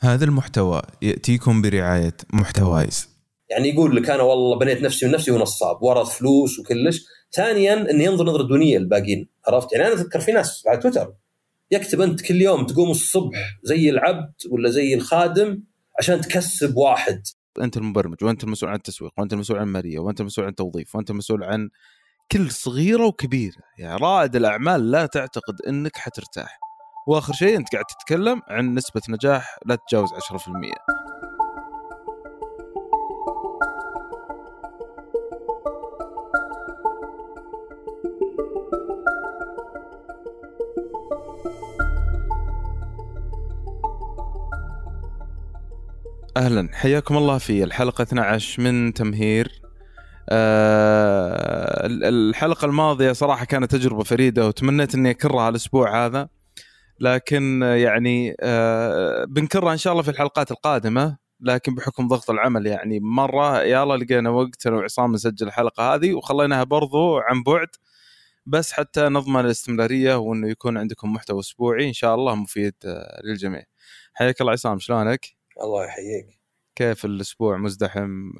هذا المحتوى يأتيكم برعاية محتوايز. يعني يقول لك أنا والله بنيت نفسي من نفسي ونصاب ورث فلوس وكلش. ثانيا إنه ينظر نظرة دونية للباقيين عرفت؟ يعني أنا أذكر في ناس على تويتر يكتب أنت كل يوم تقوم الصبح زي العبد ولا زي الخادم عشان تكسب واحد. أنت المبرمج وأنت المسؤول عن التسويق وأنت المسؤول عن المالية وأنت المسؤول عن التوظيف وأنت المسؤول عن كل صغيرة وكبيرة. يعني رائد الأعمال لا تعتقد إنك حترتاح. واخر شيء أنت قاعد تتكلم عن نسبة نجاح لا تتجاوز 10% أهلا. حياكم الله في الحلقة 12 من تمهير. أه الحلقة الماضية صراحة كانت تجربة فريدة وتمنيت إني أكررها الأسبوع هذا. لكن يعني أه بنكرها إن شاء الله في الحلقات القادمة لكن بحكم ضغط العمل يعني مرة يلا لقينا وقت أنا وعصام نسجل الحلقة هذه وخليناها برضو عن بعد بس حتى نضمن الاستمرارية وإنه يكون عندكم محتوى أسبوعي إن شاء الله مفيد للجميع. حياك الله عصام شلونك؟ الله يحييك كيف الأسبوع مزدحم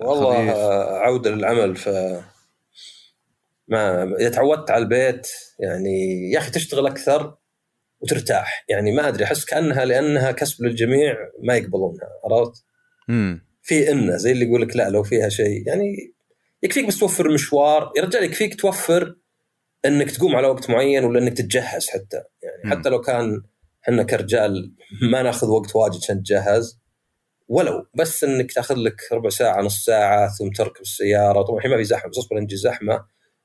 والله خبيف. عودة للعمل ف ما إذا تعودت على البيت يعني يا أخي تشتغل أكثر وترتاح. يعني ما أدري أحس كأنها لأنها كسب للجميع ما يقبلونها عرفت؟ امم في انه زي اللي يقول لك لا لو فيها شيء يعني يكفيك بس توفر مشوار. يا رجال يكفيك توفر إنك تقوم على وقت معين ولا إنك تتجهز حتى. يعني م. حتى لو كان إحنا كرجال ما ناخذ وقت واجد عشان نتجهز ولو بس إنك تأخذ لك ربع ساعة نص ساعة ثم تركب السيارة. طبعا الحين ما في زحمة بس اصبر زحمة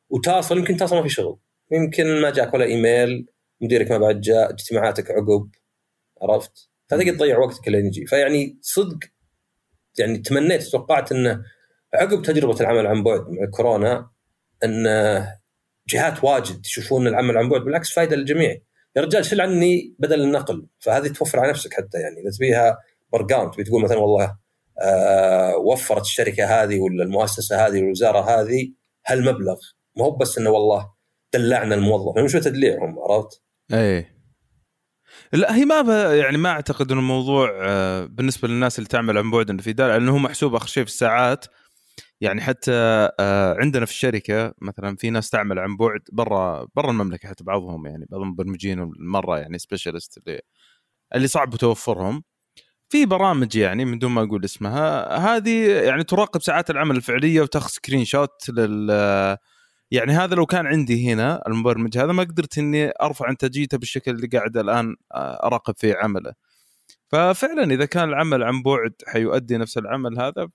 وتصل يمكن تصل ما في شغل. يمكن ما جاك ولا إيميل. مديرك ما بعد جاء اجتماعاتك عقب عرفت؟ فتقدر تضيع وقتك لين يجي. فيعني صدق يعني تمنيت توقعت انه عقب تجربة العمل عن بعد مع كورونا إن جهات واجد يشوفون العمل عن بعد بالعكس فائده للجميع. يا رجال شيل عني بدل النقل. فهذه توفر على نفسك حتى يعني. إذا تبيها برقام تبي تقول مثلا والله آه وفرت الشركة هذه ولا المؤسسة هذه والوزاره هذه هالمبلغ. ما هو بس إنه والله دلعنا الموظف. مش تدليعهم عرفت؟ إيه. لا هي ما يعني ما أعتقد إنه الموضوع آه بالنسبة للناس اللي تعمل عن بعد إنه في إهدار لأنه هو محسوب آخر شيء في الساعات. يعني حتى آه عندنا في الشركة مثلا في ناس تعمل عن بعد برا برا المملكة حتى بعضهم يعني بعض المبرمجين مرة يعني specialist اللي اللي صعب توفرهم. في برامج يعني من دون ما أقول اسمها هذه يعني تراقب ساعات العمل الفعلية وتاخذ screenshot لل يعني هذا لو كان عندي هنا المبرمج هذا ما قدرت إني أرفع انتاجيته بالشكل اللي قاعد الآن أراقب فيه عمله. ففعلا إذا كان العمل عن بعد حيؤدي نفس العمل هذا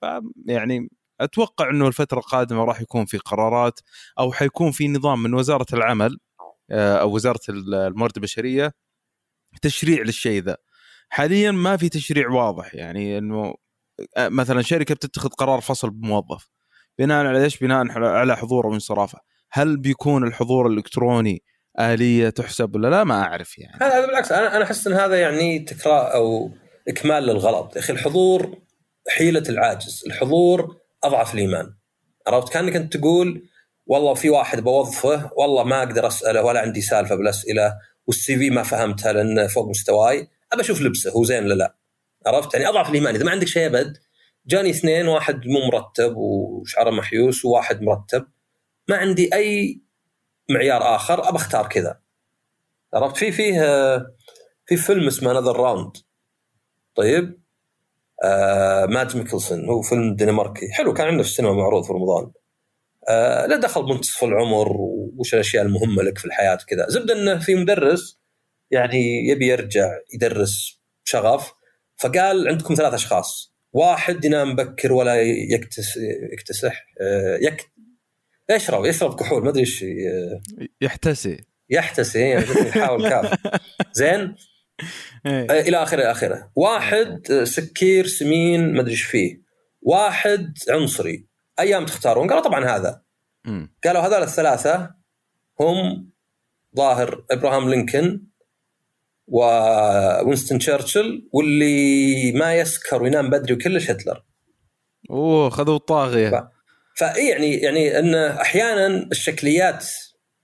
يعني أتوقع إنه الفترة القادمة راح يكون في قرارات أو حيكون في نظام من وزارة العمل أو وزارة الموارد البشرية تشريع للشيء ذا. حاليا ما في تشريع واضح يعني إنه مثلا شركة بتتخذ قرار فصل بموظف بناء على إيش؟ بناء على حضوره وانصرافه، هل بيكون الحضور الإلكتروني آلية تحسب ولا لا؟ ما أعرف يعني. هذا بالعكس أنا أنا أحس إن هذا يعني تكرار أو إكمال للغلط، يا أخي الحضور حيلة العاجز، الحضور أضعف الإيمان. عرفت؟ كأنك أنت تقول والله في واحد بوظفه والله ما أقدر أسأله ولا عندي سالفة بالأسئلة والسي في ما فهمتها لأنه فوق مستواي، أبى أشوف لبسه هو زين ولا لا عرفت يعني أضعف الإيمان إذا ما عندك شيء أبد جاني اثنين واحد مو مرتب وشعره محيوس وواحد مرتب. ما عندي أي معيار آخر ابى أختار كذا. عرفت؟ في فيه في فيلم اسمه Another Round طيب؟ آه ماد ميكلسون هو فيلم دنماركي. حلو كان عنده في السينما معروض في رمضان. آه لا دخل منتصف العمر وش الأشياء المهمة لك في الحياة كذا. زبده إنه في مدرس يعني يبي يرجع يدرس شغف فقال عندكم ثلاث أشخاص. واحد ينام بكر ولا يكتس يكتسح آه، يك يشرب يشرب كحول ما أدري إيش يحتسي. يحتسي يعني يحاول كاف. زين؟ إيه. آه، إلى آخره آخره. واحد آه، سكير سمين ما أدري إيش فيه. واحد عنصري. أيام تختارون؟ قالوا طبعا هذا. قالوا هذول الثلاثة هم ظاهر إبراهام لينكولن ووينستون تشرشل واللي ما يسكر وينام بدري وكلش هتلر أوه خذوا الطاغية ف... فاي يعني يعني إن أحيانا الشكليات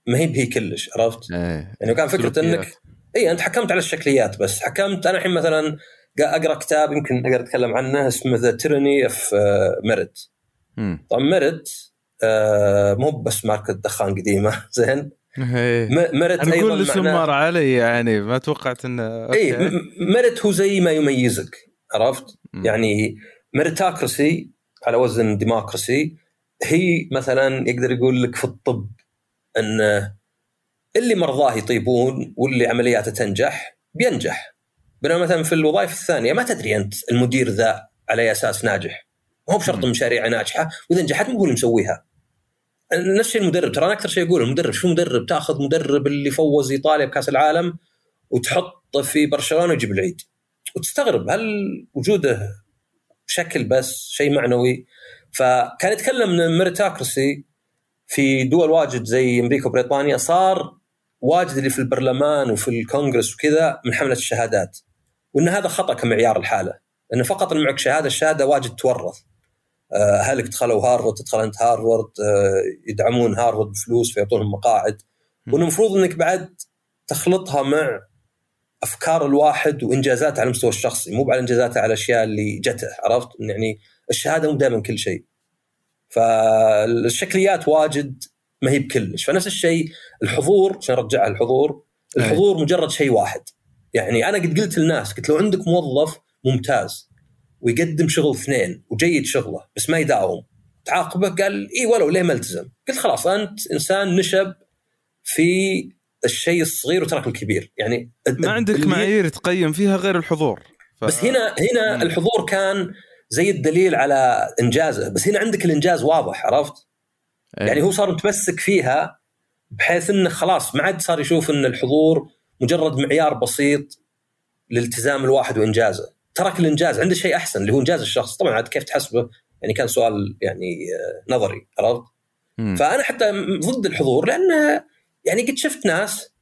ما هي بهي كلش عرفت؟ إيه. يعني كان فكرة انك اي أنت حكمت على الشكليات بس حكمت أنا الحين مثلا أقرأ كتاب يمكن أقدر أتكلم عنه اسمه The Tyranny of merit. طبعا merit آه، مو بس ماركة دخان قديمة زين إيه. م- merit أنا أيضا أقول الاسم معناه- مر علي يعني ما توقعت انه اي. م- merit هو زي ما يميزك عرفت؟ مم. يعني meritocracy على وزن democracy هي مثلا يقدر يقول لك في الطب إن اللي مرضاه يطيبون واللي عملياته تنجح بينجح بينما مثلا في الوظائف الثانية ما تدري أنت المدير ذا على أساس ناجح ما هو بشرط. مشاريع ناجحة وإذا نجحت مو هو اللي مسويها نفس الشيء المدرب. ترى أنا أكثر شيء أقول المدرب شو مدرب؟ تأخذ مدرب اللي فوز إيطاليا بكأس العالم وتحطه في برشلونة ويجيب العيد. وتستغرب هل وجوده شكل بس شيء معنوي؟ فكان يتكلم إن الميريتاكرسي في دول واجد زي أمريكا وبريطانيا صار واجد اللي في البرلمان وفي الكونغرس وكذا من حملة الشهادات. وإن هذا خطأ كمعيار الحالة. لأنه فقط معك شهادة الشهادة واجد تورث. أهلك دخلوا هارفرد تدخل أنت هارفرد آه، يدعمون هارفرد بفلوس فيعطونهم مقاعد. وانه المفروض إنك بعد تخلطها مع أفكار الواحد وإنجازاته على المستوى الشخصي مو على إنجازاته على الأشياء اللي جته عرفت؟ يعني الشهادة مو دائما كل شيء. فالشكليات واجد ما هي بكلش. فنفس الشيء الحضور عشان ارجعها الحضور الحضور مجرد شيء واحد. يعني أنا قد قلت للناس قلت لو عندك موظف ممتاز ويقدم شغل اثنين وجيد شغله بس ما يداوم تعاقبه قال اي ولو ليه ما التزم؟ قلت خلاص أنت إنسان نشب في الشيء الصغير وترك الكبير. يعني ما عندك معايير تقيم فيها غير الحضور. ف... بس هنا هنا مم. الحضور كان زي الدليل على إنجازه. بس هنا عندك الإنجاز واضح عرفت؟ إيه. يعني هو صار متمسك فيها بحيث إنه خلاص ما عاد صار يشوف إن الحضور مجرد معيار بسيط لالتزام الواحد وإنجازه. ترك الإنجاز عنده شيء أحسن اللي هو إنجاز الشخص. طبعا عاد كيف تحسبه؟ يعني كان سؤال يعني آه، نظري عرفت. فأنا حتى ضد الحضور لأن يعني قد شفت ناس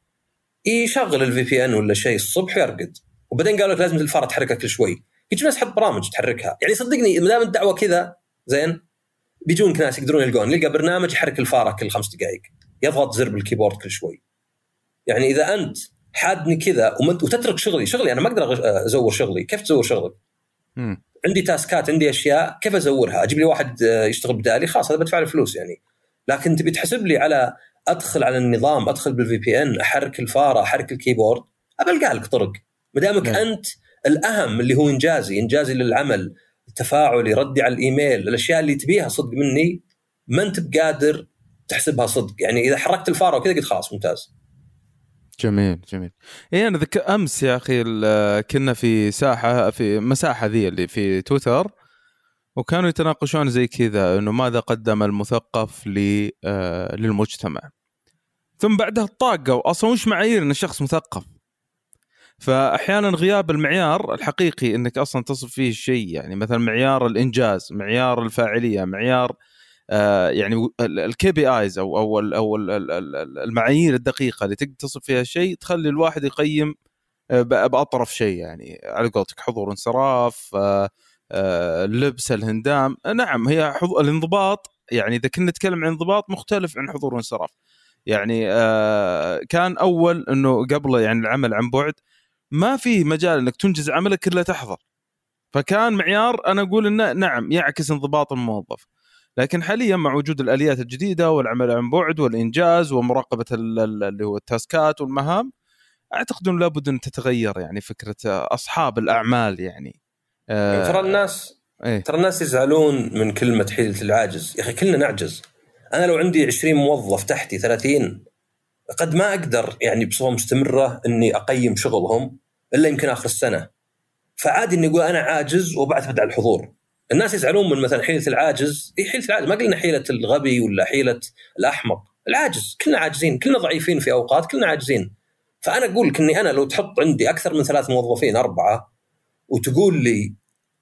يشغل الفي بي ان ولا شيء الصبح ويرقد. وبعدين قالوا لك لازم الفاره تحركها كل شوي. يجي ناس حط برامج تحركها. يعني صدقني ما دام الدعوة كذا زين بيجونك ناس يقدرون يلقون. يلقى برنامج يحرك الفارة كل خمس دقائق يضغط زر بال keyboard كل شوي. يعني إذا أنت حادني كذا وتترك شغلي. شغلي أنا ما أقدر أغ- أزور شغلي. كيف تزور شغلك؟ مم. عندي تاسكات عندي أشياء كيف أزورها؟ أجيب لي واحد آه، يشتغل بدالي خلاص هذا بدفع له فلوس يعني. لكن تبي تحسب لي على أدخل على النظام أدخل بال VPN أحرك الفارة أحرك ال keyboard ابى لك طرق. ما دامك نعم. أنت الأهم اللي هو إنجازي إنجازي للعمل تفاعلي ردي على الإيميل الأشياء اللي تبيها صدق مني ما أنت بقادر تحسبها صدق. يعني إذا حركت الفارة وكذا قلت خلاص ممتاز. جميل جميل. اي أنا ذك أمس يا أخي كنا في ساحة في مساحة ذي اللي في تويتر وكانوا يتناقشون زي كذا إنه ماذا قدم المثقف ل- آه، للمجتمع. ثم بعدها طاقوا أصلا وش معايير إن الشخص مثقف؟ فاحيانا غياب المعيار الحقيقي إنك أصلا تصف فيه شيء يعني مثلا معيار الإنجاز معيار الفاعلية معيار يعني ال KPIs أو أو أو ال- ال- ال- المعايير الدقيقة اللي تقدر تصف فيها شيء تخلي الواحد يقيم آه، بأطرف شيء يعني. على قولتك حضور انصراف آه، آه، اللبس الهندام. آه، نعم هي حض... الانضباط يعني إذا كنا نتكلم عن انضباط مختلف عن حضور وانصراف يعني آه، كان أول إنه قبل يعني العمل عن بعد ما في مجال إنك تنجز عملك إلا تحضر. فكان معيار أنا أقول إنه نعم يعكس انضباط الموظف. لكن حاليا مع وجود الآليات الجديدة والعمل عن بعد والإنجاز ومراقبة ال- ال- اللي هو التاسكات والمهام أعتقد إنه لابد إن تتغير يعني فكرة أصحاب الأعمال يعني. آه، ترى الناس إيه. ترى الناس يزعلون من كلمة حيلة العاجز. يا أخي كلنا نعجز. أنا لو عندي 20 موظف تحتي 30 قد ما أقدر يعني بصفة مستمرة إني أقيم شغلهم إلا يمكن آخر السنة. فعادي إني أقول أنا عاجز وبعتمد على الحضور. الناس يزعلون من مثلا حيلة العاجز. اي حيلة العاجز. ما قلنا حيلة الغبي ولا حيلة الأحمق. العاجز. كلنا عاجزين. كلنا ضعيفين في أوقات. كلنا عاجزين. فأنا أقول لك إني أنا لو تحط عندي أكثر من ثلاث موظفين أربعة وتقول لي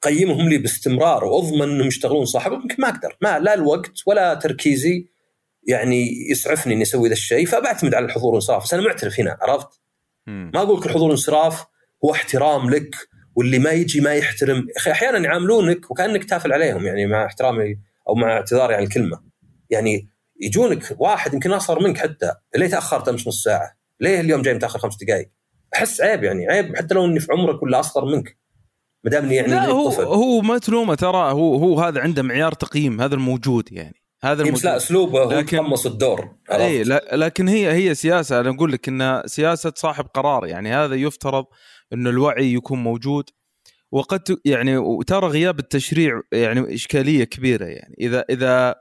قيمهم لي باستمرار وأضمن إنهم يشتغلون صح يمكن ما أقدر. ما لا الوقت ولا تركيزي يعني يسعفني إني أسوي ذا الشيء. فبعتمد على الحضور والانصراف بس أنا معترف هنا عرفت؟ ما أقول لك الحضور والانصراف هو احترام لك واللي ما يجي ما يحترم. أخي أحيانا يعاملونك وكأنك تافل عليهم يعني مع احترامي أو مع اعتذاري عن الكلمة. يعني يجونك واحد يمكن أصغر منك حتى. ليه تأخرت أمس نص ساعة؟ ليه اليوم جاي متأخر خمس دقائق؟ أحس عيب يعني عيب حتى لو إني في عمرك ولا أصغر منك. ما دام يعني لا هو طفل. هو ما تلومه ترى هو هو هذا عنده معيار تقييم هذا الموجود يعني هذا إيه، بس لا الموجود. أسلوبه هو لكن- يتقمص الدور اي لكن هي هي سياسة أنا أقول لك انها سياسة صاحب قرار يعني هذا يفترض إنه الوعي يكون موجود. وقد يعني وترى غياب التشريع يعني إشكالية كبيرة يعني. إذا إذا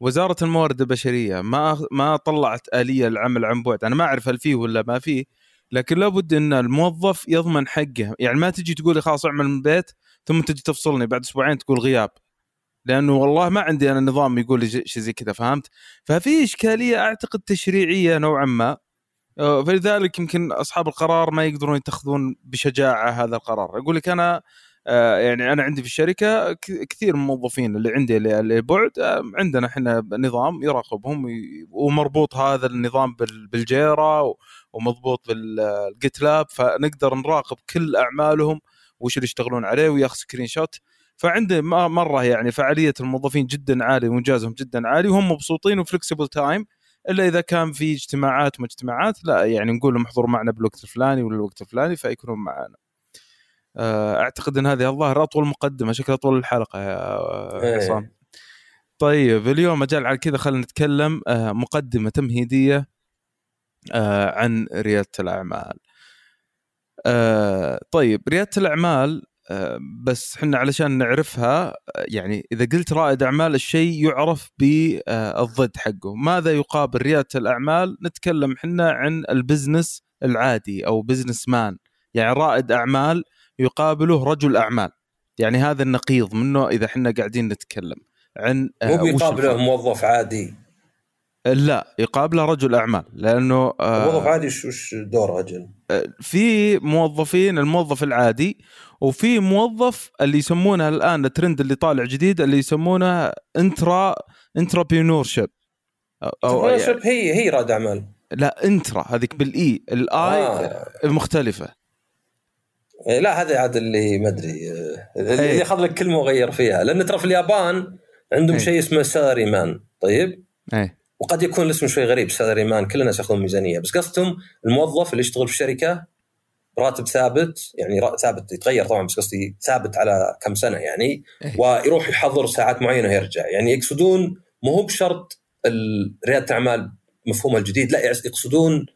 وزارة الموارد البشرية ما ما طلعت آلية للعمل عن بعد أنا ما أعرف هل فيه ولا ما فيه لكن لابد إن الموظف يضمن حقه. يعني ما تجي تقول لي خلاص أعمل من البيت ثم تجي تفصلني بعد أسبوعين تقول غياب. لأنه والله ما عندي أنا نظام يقول لي شيء زي كذا فهمت؟ ففي إشكالية أعتقد تشريعية نوعا ما. فلذلك يمكن أصحاب القرار ما يقدرون يتخذون بشجاعة هذا القرار. أقول لك أنا آه، يعني أنا عندي في الشركة كثير من الموظفين اللي عندي اللي آه، عندنا إحنا نظام يراقبهم ومربوط هذا النظام بال- بالجيرا و- ومضبوط بالجيت لاب فنقدر نراقب كل أعمالهم وش اللي يشتغلون عليه وياخذ screenshot. فعندي ما- مرة يعني فعالية الموظفين جدا عاليه وإنجازهم جدا عالي وهم مبسوطين و flexible time إلا إذا كان في اجتماعات مجتمعات لا يعني نقول لهم احضروا معنا بالوقت الفلاني ولا الوقت الفلاني فيكونون معنا. آه، أعتقد إن هذه الظاهر أطول مقدمة شكلها طول الحلقة يا إيه. عصام. طيب اليوم مجال على كذا خلينا نتكلم آه، مقدمة تمهيدية آه، عن ريادة الأعمال. آه، طيب ريادة الأعمال آه، بس إحنا علشان نعرفها آه، يعني إذا قلت رائد أعمال الشيء يعرف بالضد حقه، ماذا يقابل ريادة الأعمال؟ نتكلم إحنا عن ال business العادي أو businessman، يعني رائد أعمال يقابله رجل أعمال. يعني هذا النقيض منه إذا إحنا قاعدين نتكلم عن آه، مو بيقابله. موظف عادي لا يقابله رجل أعمال لأنه آه، موظف عادي وش دوره أجل؟ في موظفين الموظف العادي وفي موظف اللي يسمونه الآن الترند اللي طالع جديد اللي يسمونه intra entrepreneurship أو يعني هي هي رائد أعمال. لا intra هذيك بال E. ال I آه. مختلفة. إيه، لا هذا عاد اللي ما أدري آه، اللي إيه. ياخذ لك كلمه وغير فيها. لأن ترى في اليابان عندهم إيه. شيء اسمه salary man طيب؟ اي وقد يكون الاسم شوي غريب salary man كل الناس ياخذون ميزانية. بس قصدهم الموظف اللي يشتغل في الشركة راتب ثابت يعني ثابت يتغير طبعا بس قصدي ثابت على كم سنة يعني إيه. ويروح يحضر ساعات معينة ويرجع يعني يقصدون مو هو بشرط ريادة الأعمال مفهومها الجديد لا يقصدون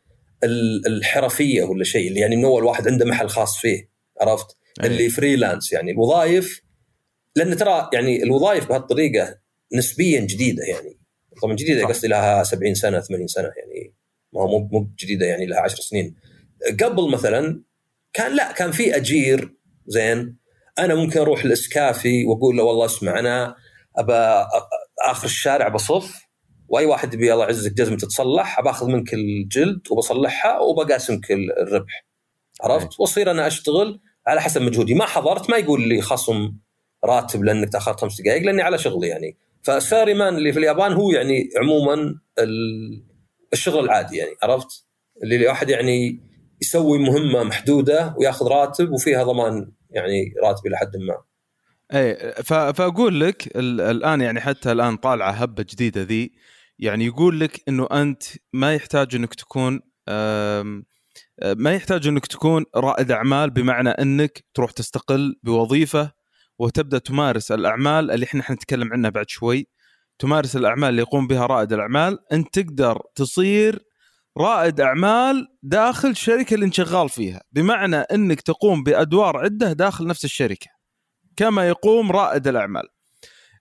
ال- الحرفية ولا شيء اللي يعني من أول واحد عنده محل خاص فيه عرفت؟ أي. اللي freelance يعني الوظائف لأن ترى يعني الوظائف بهالطريقة نسبيا جديدة يعني طبعا جديدة. قصدي لها 70 سنة 80 سنة يعني ما هو مو مو جديدة يعني لها 10 سنين قبل مثلا كان لا كان في أجير زين. أنا ممكن أروح الاسكافي وأقول له والله اسمع أنا ابى آخر الشارع بصف وأي واحد يبي الله يعزك جزمة تتصلح باخذ منك الجلد وبصلحها وبقاسمك ال- الربح. عرفت؟ وأصير أنا أشتغل على حسب مجهودي. ما حضرت ما يقول لي خصم راتب لأنك تأخرت خمس دقائق لأني على شغلي يعني. فساري مان اللي في اليابان هو يعني عموما ال- الشغل العادي يعني عرفت؟ اللي الواحد يعني يسوي مهمة محدودة وياخذ راتب وفيها ضمان يعني راتب إلى حد ما. أي فأقول لك ال- الآن يعني حتى الآن طالعة هبة جديدة ذي يعني يقول لك إنه أنت ما يحتاج إنك تكون ما يحتاج إنك تكون رائد أعمال بمعنى إنك تروح تستقل بوظيفة وتبدأ تمارس الأعمال اللي إحنا حنتكلم عنها بعد شوي تمارس الأعمال اللي يقوم بها رائد الأعمال أنت تقدر تصير رائد أعمال داخل الشركة اللي انت شغال فيها. بمعنى إنك تقوم بأدوار عدة داخل نفس الشركة. كما يقوم رائد الأعمال.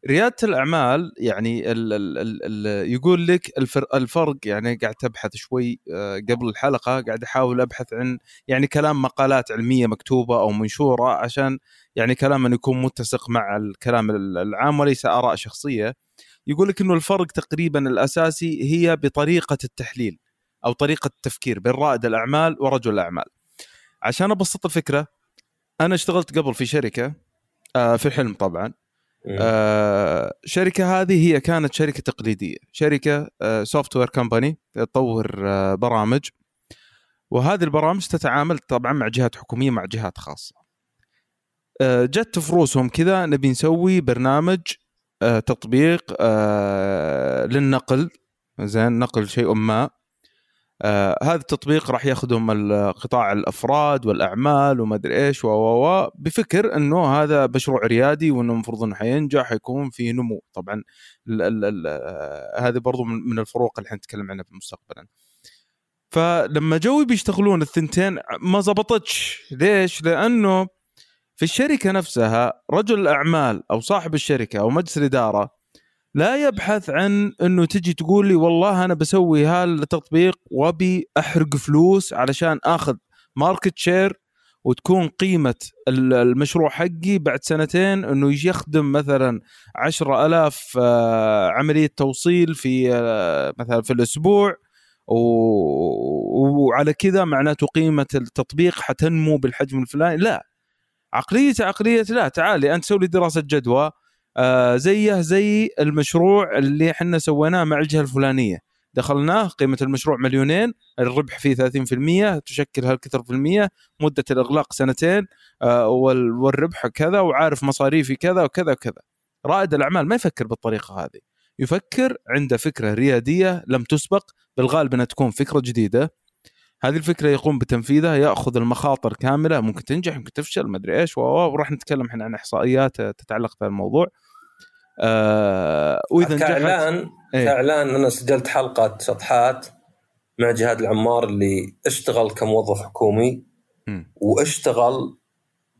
ريادة الأعمال يعني ال ال ال ال يقول لك الفر الفرق يعني قاعد تبحث شوي آه، قبل الحلقة قاعد أحاول أبحث عن يعني كلام مقالات علمية مكتوبة أو منشورة عشان يعني كلام يكون متسق مع الكلام ال- العام وليس آراء شخصية. يقول لك إنه الفرق تقريبا الأساسي هي بطريقة التحليل. أو طريقة التفكير بين رائد الأعمال ورجل الأعمال. عشان أبسط الفكرة أنا اشتغلت قبل في شركة آه، في الحلم طبعا. آه، شركة هذه هي كانت شركة تقليدية شركة software company تطور آه، برامج. وهذه البرامج تتعامل طبعا مع جهات حكومية مع جهات خاصة. آه، جت في روسهم كذا نبي نسوي برنامج آه، تطبيق آه، للنقل. زين نقل شيء ما. آه هذا التطبيق راح ياخذهم قطاع الأفراد والأعمال وما أدري إيش و و بفكر إنه هذا مشروع ريادي وإنه المفروض إنه حينجح يكون في نمو. طبعا ال هذه برضو من الفروق اللي حنتكلم عنها مستقبلا. فلما جو بيشتغلون الثنتين ما زبطتش. ليش؟ لأنه في الشركة نفسها رجل الأعمال أو صاحب الشركة أو مجلس الإدارة لا يبحث عن إنه تجي تقول لي والله أنا بسوي هالتطبيق وأبي أحرق فلوس علشان آخذ market share وتكون قيمة المشروع حقي بعد سنتين إنه يجي يخدم مثلا عشرة ألاف آه، عملية توصيل في آه، مثلا في الأسبوع وعلى كذا معناته قيمة التطبيق حتنمو بالحجم الفلاني. لا عقليته عقلية لا تعالي أنت سوي دراسة جدوى آه زيه زي المشروع اللي إحنا سويناه مع الجهة الفلانية. دخلناه قيمة المشروع مليونين الربح فيه 30% تشكل هالكثر في المية مدة الإغلاق سنتين آه والربح كذا وعارف مصاريفي كذا وكذا وكذا. رائد الأعمال ما يفكر بالطريقة هذه. يفكر عنده فكرة ريادية لم تسبق بالغالب إنها تكون فكرة جديدة. هذه الفكرة يقوم بتنفيذها يأخذ المخاطر كاملة ممكن تنجح ممكن تفشل ما أدري إيش وراح نتكلم إحنا عن إحصائيات تتعلق في الموضوع آه وإذا كاعلان إيه؟ كاعلان أنا سجلت حلقة شطحات مع جهاد العمار اللي اشتغل كموظف حكومي م. واشتغل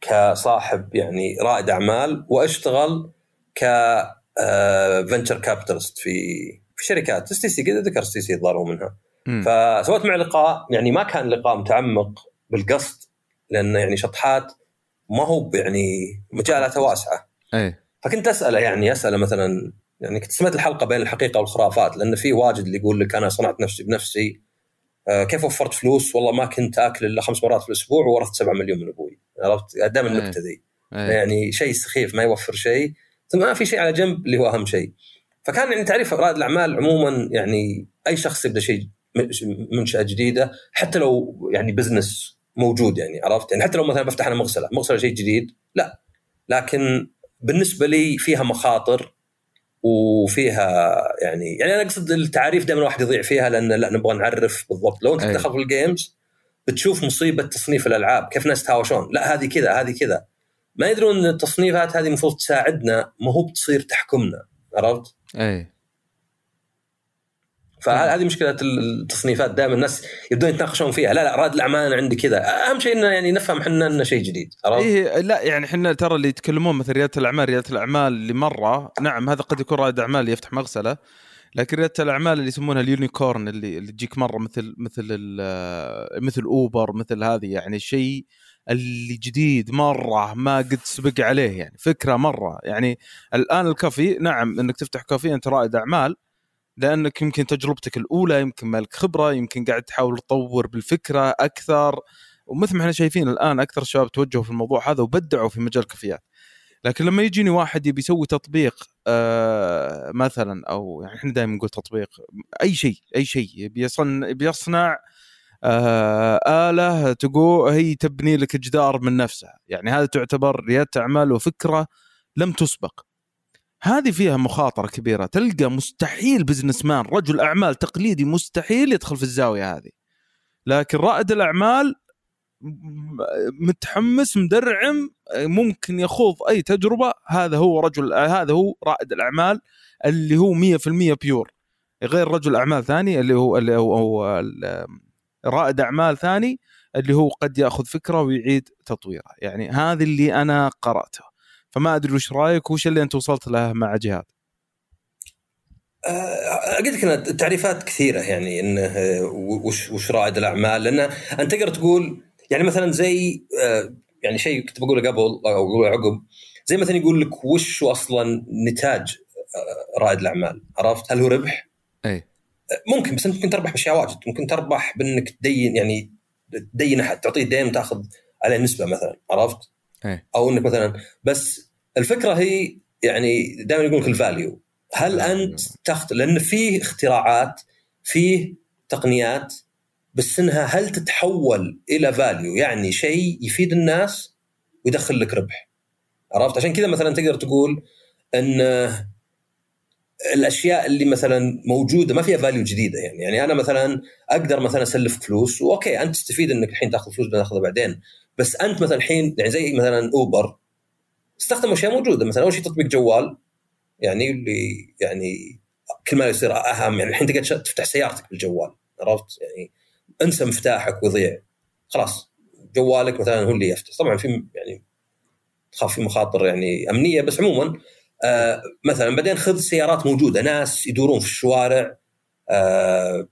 كصاحب يعني رائد أعمال واشتغل ك venture آه، capitalist في في شركات اس تي سي ذكر اس تي سي الظاهر منها م. فسويت مع لقاء يعني ما كان لقاء متعمق بالقصد لأن يعني شطحات ما هو يعني مجالاته واسعة إيه فكنت اساله يعني اساله مثلا يعني كنت سمعت الحلقة بين الحقيقة والخرافات لأن في واجد اللي يقول لك أنا صنعت نفسي بنفسي آه كيف وفرت فلوس؟ والله ما كنت آكل إلا خمس مرات في الأسبوع وورثت 7 مليون من أبوي عرفت؟ دائما إيه. النكتة ذي أيه. يعني شيء سخيف ما يوفر شيء ثم ما في شيء على جنب اللي هو أهم شيء فكان يعني تعريف رائد الأعمال عموما يعني أي شخص يبدأ شيء منشأة جديدة حتى لو يعني business موجود يعني عرفت يعني حتى لو مثلا بفتح أنا مغسلة مغسلة شيء جديد لا لكن بالنسبة لي فيها مخاطر وفيها يعني يعني أنا أقصد التعاريف دائما الواحد يضيع فيها لأن لا نبغى نعرف بالضبط. لو أنت تدخل في ال games بتشوف مصيبة تصنيف الألعاب كيف ناس تهاوشون لا هذه كذا هذه كذا. ما يدرون إن التصنيفات هذه المفروض تساعدنا ما هو بتصير تحكمنا عرفت؟ أي. فهذه مشكلة التصنيفات دائما الناس يبدون يتناقشون فيها. لا لا رائد الأعمال أنا عندي كذا. أهم شيء إنه يعني نفهم إحنا إنه شيء جديد؟ إيه لا يعني إحنا ترى اللي يتكلمون مثل ريادة الأعمال ريادة الأعمال اللي مره نعم هذا قد يكون رائد أعمال يفتح مغسلة لكن ريادة الأعمال اللي يسمونها اليونيكورن اللي اللي تجيك مرة مثل مثل مثل أوبر مثل هذه يعني شيء اللي جديد مرة ما قد سبق عليه يعني فكرة مرة. يعني الآن الكافي نعم إنك تفتح كافي أنت رائد أعمال لأنك يمكن تجربتك الأولى يمكن مالك خبرة يمكن قاعد تحاول تطور بالفكرة أكثر. ومثل ما إحنا شايفين الآن أكثر الشباب توجهوا في الموضوع هذا وبدعوا في مجال الكافيات لكن لما يجيني واحد يبي يسوي تطبيق آه مثلا أو يعني إحنا دائما نقول تطبيق أي شيء أي شيء بيصنع بيصنع آه آلة تقول هي تبني لك جدار من نفسها. يعني هذا تعتبر ريادة أعمال وفكرة لم تسبق. هذه فيها مخاطرة كبيرة. تلقى مستحيل بزنس مان رجل أعمال تقليدي مستحيل يدخل في الزاوية هذه. لكن رائد الأعمال متحمس مدرعم ممكن يخوض أي تجربة. هذا هو رجل هذا هو رائد الأعمال اللي هو 100% بيور غير رجل أعمال ثاني اللي هو اللي هو, هو رائد أعمال ثاني اللي هو قد يأخذ فكرة ويعيد تطويرها يعني هذا اللي أنا قراته فما أدري وش رأيك وش اللي أنت وصلت له مع جهاد قلت لك التعريفات كثيرة يعني إنه وش وش رائد الأعمال لأنه أنت تقدر تقول يعني مثلا زي آه، يعني شيء كنت بقوله قبل أو أقوله عقب زي مثلا يقول لك وش أصلا نتاج آه، رائد الأعمال عرفت هل هو ربح؟ أي ممكن بس أنت ممكن تربح بأشياء واجد ممكن تربح بإنك تدين يعني تدين أحد تعطيه دين وتأخذ عليه نسبة مثلا عرفت؟ أي. أو إنك مثلا بس الفكرة هي يعني دائما يقول لك ال value هل أنت تخت... لأن فيه اختراعات فيه تقنيات بس إنها هل تتحول إلى value يعني شيء يفيد الناس ويدخل لك ربح. عرفت؟ عشان كذا مثلا تقدر تقول إن الأشياء اللي مثلا موجودة ما فيها value جديدة يعني. يعني أنا مثلا أقدر مثلا اسلفك فلوس وأوكي أنت تستفيد إنك الحين تأخذ فلوس بناخذها بعدين. بس أنت مثلا الحين يعني زي مثلا اوبر استخدم أشياء موجودة. مثلا أول شيء تطبيق جوال يعني اللي يعني كل ما يصير أهم يعني الحين تقدر تفتح سيارتك بالجوال عرفت؟ يعني انسى مفتاحك ويضيع خلاص جوالك مثلا هو اللي يفتح. طبعا في يعني تخاف في مخاطر يعني أمنية بس عموما آه مثلا بعدين خذ سيارات موجودة. ناس يدورون في الشوارع آه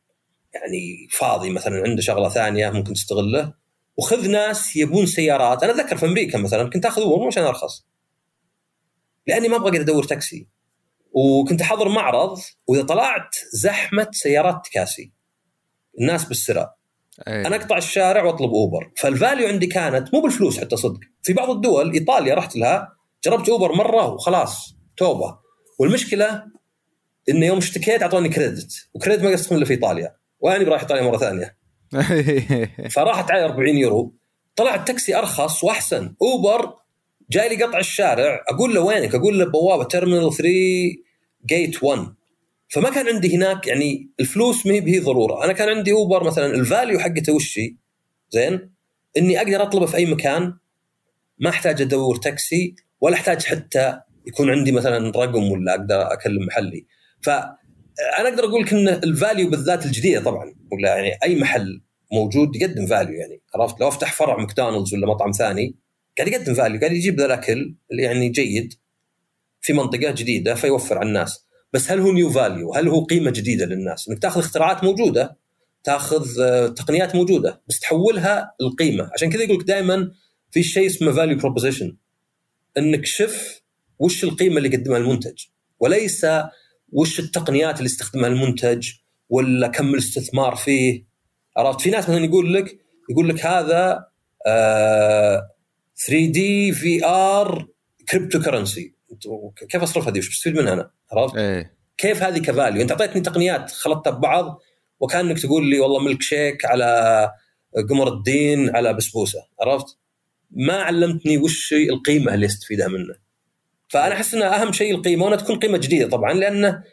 يعني فاضي مثلا عنده شغلة ثانية ممكن تستغله. وخذ ناس يبون سيارات. أنا أتذكر في أمريكا مثلا كنت آخذ اوبر عشان أرخص. لأني ما أبغى أدور تاكسي. وكنت أحضر معرض وإذا طلعت زحمة سيارات تكاسي الناس بالسرعه أيه. أنا أقطع الشارع وأطلب أوبر. فال value عندي كانت مو بالفلوس حتى صدق. في بعض الدول إيطاليا رحت لها جربت أوبر مرة وخلاص توبة. والمشكلة انه يوم اشتكيت أعطوني credit. و credit ما استخدم إلا في إيطاليا. وماني برايح إيطاليا مرة ثانية. فراحت علي 40 يورو. طلع التاكسي أرخص وأحسن. أوبر جاي لي قطع الشارع أقول له وينك؟ أقول له بوابة terminal 3 gate 1 فما كان عندي هناك يعني الفلوس ما هي به ضرورة، أنا كان عندي اوبر مثلا ال value حقته وش؟ زين؟ إني أقدر أطلبه في أي مكان ما أحتاج أدور تاكسي ولا أحتاج حتى يكون عندي مثلا رقم ولا أقدر أكلم محلي فانا أقدر أقول لك إن ال value بالذات الجديدة طبعا ولا يعني أي محل موجود يقدم value يعني عرفت لو أفتح فرع ماكدونالدز ولا مطعم ثاني قاعد يقدم value قاعد يجيب ذا الأكل يعني جيد في منطقة جديدة فيوفر على الناس. بس هل هو new value هل هو قيمة جديدة للناس؟ إنك تأخذ اختراعات موجودة تأخذ آه، تقنيات موجودة بس تحولها لقيمة عشان كذا يقول لك دائما في شيء اسمه value proposition إنك شف وش القيمة اللي يقدمها المنتج. وليس وش التقنيات اللي يستخدمها المنتج ولا كم الاستثمار فيه. عرفت؟ في ناس مثلا يقول لك يقول لك هذا آه 3D VR cryptocurrency كيف اصرف هذه وش بستفيد منها أنا؟ عرفت؟ إيه. كيف هذه ك value أنت أعطيتني تقنيات خلطتها ببعض وكأنك تقول لي والله ملك شيك على قمر الدين على بسبوسة. عرفت؟ ما علمتني وش القيمة اللي استفيدها منه. فأنا أحس ان أهم شيء القيمة وأنها تكون قيمة جديدة طبعا لأنه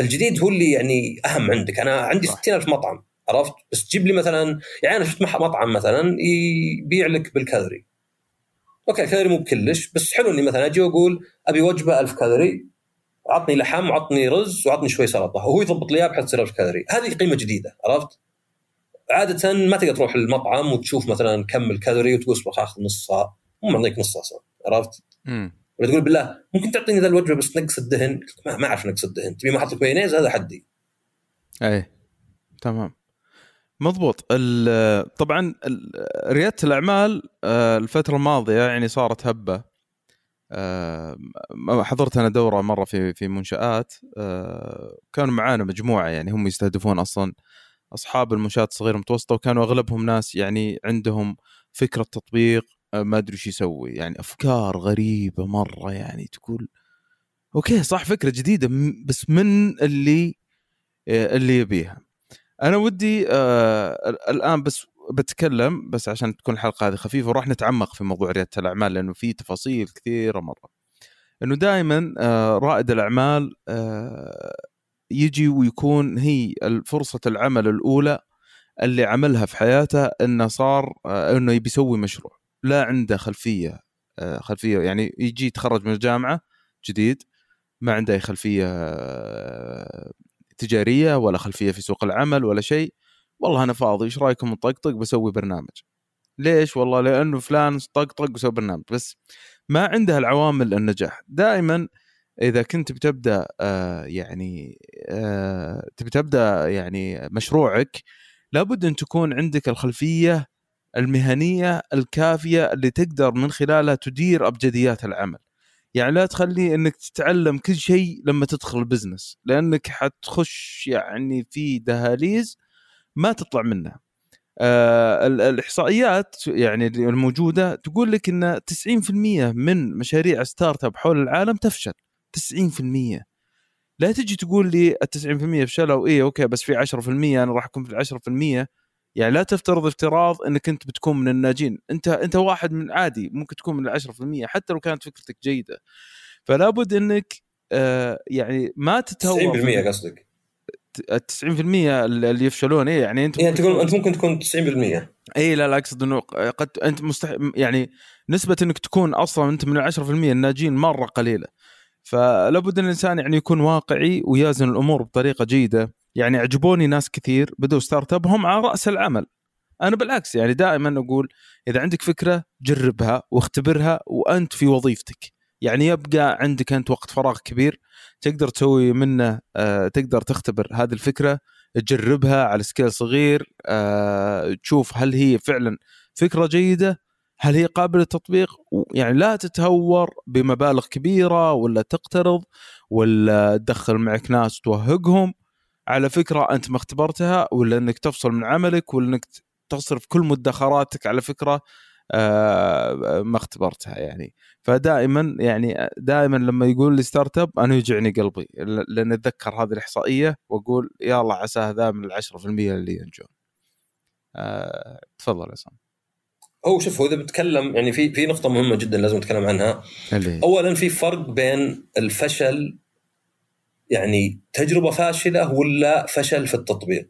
الجديد هو اللي يعني أهم عندك. أنا عندي 60000 مطعم عرفت؟ بس تجيب لي مثلا يعني أنا شفت مطعم مثلا يبيع لك بالكالوري. أوكي الكالوري مو بكلش بس حلو إني مثلا أجي وأقول أبي وجبة 1000 كالوري عطني لحم وعطني رز وعطني شوي سلطة وهو يضبط لي إياها بحيث تصير 1000 كالوري. هذه قيمة جديدة عرفت؟ عادة ما تقدر تروح المطعم وتشوف مثلا كم الكالوري وتقول اخذ نصها مو معطيك نصها أصلا عرفت؟ ولا تقول بالله ممكن تعطيني ذا الوجبة بس نقص الدهن؟ ما, ما أعرف نقص الدهن تبي ما أحط لك مايونيز هذا حدي. اي تمام. مضبوط. طبعا ريادة الأعمال آه، الفترة الماضية يعني صارت هبة. آه، حضرت أنا دورة مرة في في منشآت. آه، كانوا معانا مجموعة يعني هم يستهدفون أصلا أصحاب المنشآت الصغيرة المتوسطة وكانوا أغلبهم ناس يعني عندهم فكرة تطبيق ما أدري إيش يسوي. يعني أفكار غريبة مرة يعني تقول أوكي صح فكرة جديدة بس من اللي اللي يبيها. أنا ودي آه الآن بس بتكلم بس عشان تكون الحلقة هذه خفيفة وراح نتعمق في موضوع ريادة الأعمال لأنه في تفاصيل كثيرة مرة. إنه دائما آه رائد الأعمال آه يجي ويكون هي فرصه العمل الأولى اللي عملها في حياته إنه صار آه إنه يبي يسوي مشروع. لا عنده خلفية آه خلفية يعني يجي يتخرج من الجامعة جديد ما عنده أي خلفية آه، تجارية ولا خلفية في سوق العمل ولا شيء. والله أنا فاضي إيش رأيكم نطقطق بسوي برنامج؟ ليش؟ والله لأنه فلان طقطق وسوي برنامج. بس ما عنده العوامل النجاح. دائما إذا كنت بتبدأ آه يعني آه تبي تبدأ يعني مشروعك لابد أن تكون عندك الخلفية المهنية الكافية اللي تقدر من خلالها تدير أبجديات العمل. يعني لا تخلي إنك تتعلم كل شيء لما تدخل ال business لأنك حتخش يعني في دهاليز ما تطلع منها. آه الإحصائيات يعني الموجودة تقول لك إن 90% من مشاريع startup حول العالم تفشل 90% لا تجي تقول لي ال 90% فشلوا اي أوكي بس في 10% أنا راح أكون في ال 10% يعني لا تفترض افتراض إنك أنت بتكون من الناجين. أنت أنت واحد من عادي ممكن تكون من ال 10% حتى لو كانت فكرتك جيدة. فلا بد إنك آه يعني ما تتهور 90% قصدك. ال 90% اللي يفشلون اي يعني أنت يعني تقول أنت ممكن تكون 90% اي لا لا أقصد إنه قد أنت مستحيل يعني نسبة إنك تكون أصلا أنت من ال 10% الناجين مرة قليلة. فلابد إن الإنسان يعني يكون واقعي ويازن الأمور بطريقة جيدة. يعني عجبوني ناس كثير بدوا startup هم على رأس العمل. أنا بالعكس يعني دائما أقول إذا عندك فكرة جربها واختبرها وأنت في وظيفتك. يعني يبقى عندك أنت وقت فراغ كبير تقدر تسوي منه آه تقدر تختبر هذه الفكرة تجربها على سكيل صغير آه تشوف هل هي فعلا فكرة جيدة هل هي قابلة للتطبيق يعني لا تتهور بمبالغ كبيرة ولا تقترض ولا تدخل معك ناس توهقهم. على فكرة أنت ما اختبرتها ولا إنك تفصل من عملك ولا إنك تصرف كل مدخراتك على فكرة آه، ما اختبرتها يعني فدائما يعني دائما لما يقول لي startup أنا يوجعني قلبي لأن أتذكر هذه الإحصائية وأقول يا الله عسى ذا من ال 10% اللي ينجون. أه تفضل يا سام. هو شوف هو إذا بتكلم يعني في في نقطة مهمة جدا لازم نتكلم عنها اللي. اولا في فرق بين الفشل يعني تجربة فاشلة ولا فشل في التطبيق.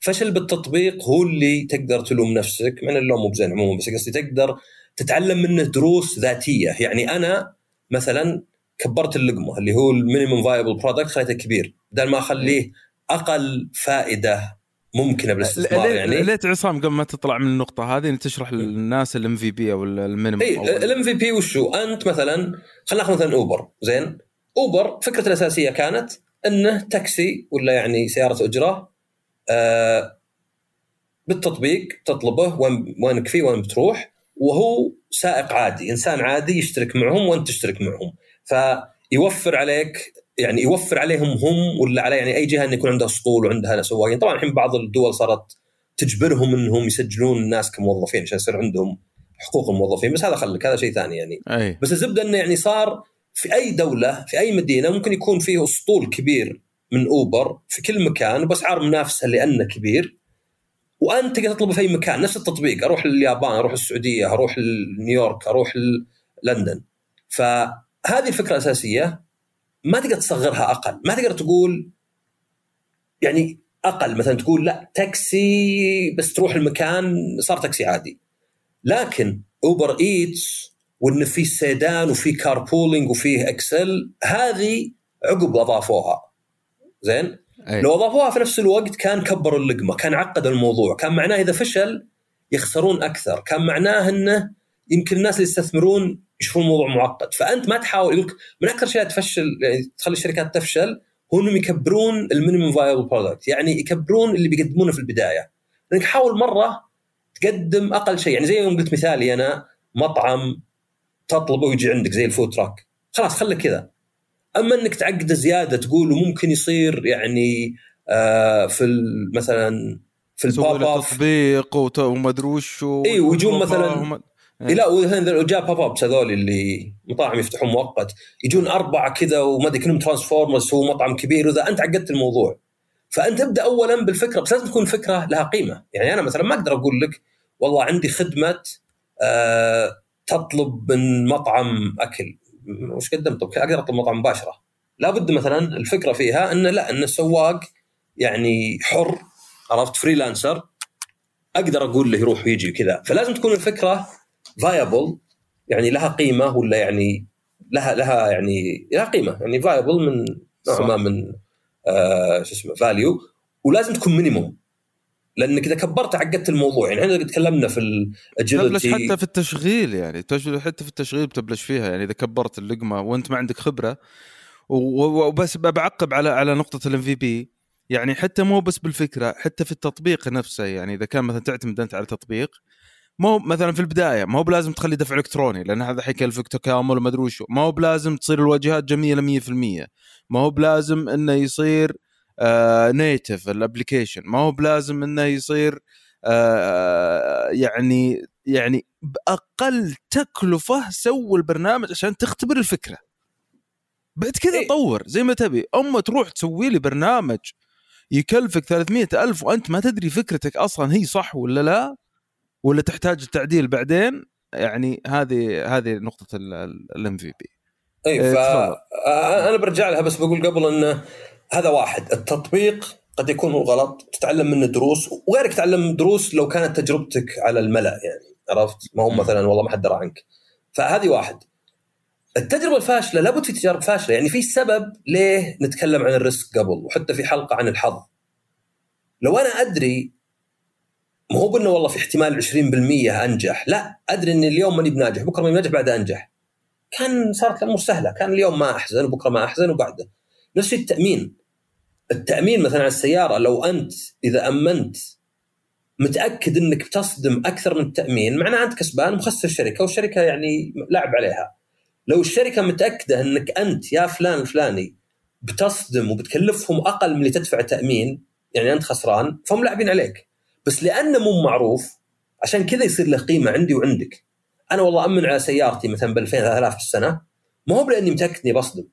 فشل بالتطبيق هو اللي تقدر تلوم نفسك من اللوم مو بزين عموما بس قصدي تقدر تتعلم منه دروس ذاتية. يعني أنا مثلا كبرت اللقمة اللي هو ال minimum viable product خليته كبير. بدل ما أخليه أقل فائدة ممكنة بالاستثمار يعني. ليت عصام قبل ما تطلع من النقطة هذه تشرح للناس الام في بي أو المينيمم اي الام في بي وشو؟ أنت مثلا خلينا نأخذ مثلا اوبر زين؟ أوبر فكرته الأساسية كانت إنه تاكسي ولا يعني سيارة اجره آه بالتطبيق تطلبه وين وينك فيه وين بتروح وهو سائق عادي إنسان عادي يشترك معهم وأنت تشترك معهم. فيوفر عليك يعني يوفر عليهم هم ولا على يعني أي جهة إنه يكون عندها اسطول وعندها سواقين طبعا الحين بعض الدول صارت تجبرهم إنهم يسجلون الناس كموظفين عشان يصير عندهم حقوق الموظفين بس هذا خلك هذا شيء ثاني يعني. أي. بس الزبدة إنه يعني صار في أي دولة في أي مدينة ممكن يكون فيه أسطول كبير من أوبر في كل مكان وباسعار منافسه لأنه كبير. وأنت تقدر تطلبه في أي مكان نفس التطبيق. أروح لليابان أروح السعوديه أروح لنيويورك أروح لندن. فهذه الفكرة الأساسية ما تقدر تصغرها أقل. ما تقدر تقول يعني أقل. مثلا تقول لا تاكسي بس تروح المكان صار تاكسي عادي. لكن أوبر إيتس وإن في سيدان وفي carpooling وفيه XL هذه عقب اضافوها زين؟ أي. لو اضافوها في نفس الوقت كان كبروا اللقمة كان عقدوا الموضوع. كان معناه إذا فشل يخسرون أكثر. كان معناه إنه يمكن الناس اللي يستثمرون يشوفون الموضوع معقد. فأنت ما تحاول يقول من أكثر شيء تفشل يعني تخلي الشركات تفشل هو إنهم يكبرون ال minimum viable product يعني يكبرون اللي بيقدمونه في البداية. لأنك حاول مرة تقدم أقل شيء. يعني زي يوم قلت مثالي أنا مطعم تطلبه ويجي عندك زي الفود تراك. خلاص خليك كذا. أما إنك تعقده زيادة تقول وممكن يصير يعني آه في مثلا في الباب تطبيق وما ادري وش إي ويجون مثلا إيه. لا وجاء باب ابس هذول اللي مطاعم يفتحون مؤقت. يجون أربعة كذا وما أدري كلهم ترانسفورمرز هو مطعم كبير واذا أنت عقدت الموضوع. فأنت ابدأ اولا بالفكرة بس لازم تكون فكرة لها قيمة. يعني أنا مثلا ما أقدر أقول لك والله عندي خدمة آه تطلب من مطعم أكل. وش قدمت؟ أقدر أطلب مطعم مباشرة. لابد مثلا الفكرة فيها انه لا إن السواق يعني حر عرفت؟ freelancer. أقدر أقول له يروح ويجي كذا فلازم تكون الفكرة viable يعني لها قيمة ولا يعني لها لها يعني لها قيمة. يعني viable من نوع ما من آه شو اسمه value ولازم تكون minimum لانك اذا كبرت عقدت الموضوع. يعني إحنا تكلمنا في ال agility تبلش حتى في التشغيل يعني. حتى في التشغيل بتبلش فيها. يعني إذا كبرت اللقمة وأنت ما عندك خبرة وبس بعقب على على نقطة ال MVP يعني حتى مو بس بالفكرة حتى في التطبيق نفسه. يعني إذا كان مثلا تعتمد أنت على تطبيق مو مثلا في البداية ما هو بلازم تخلي دفع إلكتروني لأن هذا حيكلفك تكامل وما أدري وشو. ما هو بلازم تصير الواجهات جميلة 100% ما هو بلازم إنه يصير native ال application ما هو بلازم إنه يصير آه يعني يعني بأقل تكلفة سوي البرنامج عشان تختبر الفكرة. بعد كذا إيه؟ طور زي ما تبي. أما تروح تسوي لي برنامج يكلفك 300 ألف وأنت ما تدري فكرتك أصلا هي صح ولا لا ولا تحتاج التعديل بعدين يعني هذه هذه نقطة ال MVP اي إيه، فانا برجع لها بس بقول قبل إنه هذا واحد. التطبيق قد يكون هو غلط. تتعلم منه دروس وغيرك تتعلم دروس لو كانت تجربتك على الملأ يعني عرفت؟ ما هو. مثلا والله ما حد درى عنك. فهذه واحد. التجربة الفاشلة لابد في تجارب فاشلة. يعني في سبب ليه نتكلم عن ال risk قبل وحتى في حلقة عن الحظ. لو أنا أدري ما هو بانه والله في احتمال 20% أنجح. لا أدري إن اليوم ماني بناجح بكرة ماني بناجح بعد أنجح. كان صارت الأمور سهله كان اليوم ما أحزن وبكرة ما أحزن وبعده نفس التأمين. التأمين مثلا على السيارة لو أنت إذا أمنت متأكد إنك بتصدم أكثر من التأمين معناه أنت كسبان مخسر الشركة والشركة يعني لاعب عليها. لو الشركة متأكدة إنك أنت يا فلان الفلاني بتصدم وبتكلفهم أقل من اللي تدفع تأمين يعني أنت خسران فهم لاعبين عليك. بس لأنه مو معروف عشان كذا يصير له قيمة عندي وعندك. أنا والله أمن على سيارتي مثلا ب 2000 3000 في السنة ما هو لاني متأكد إني بصدم.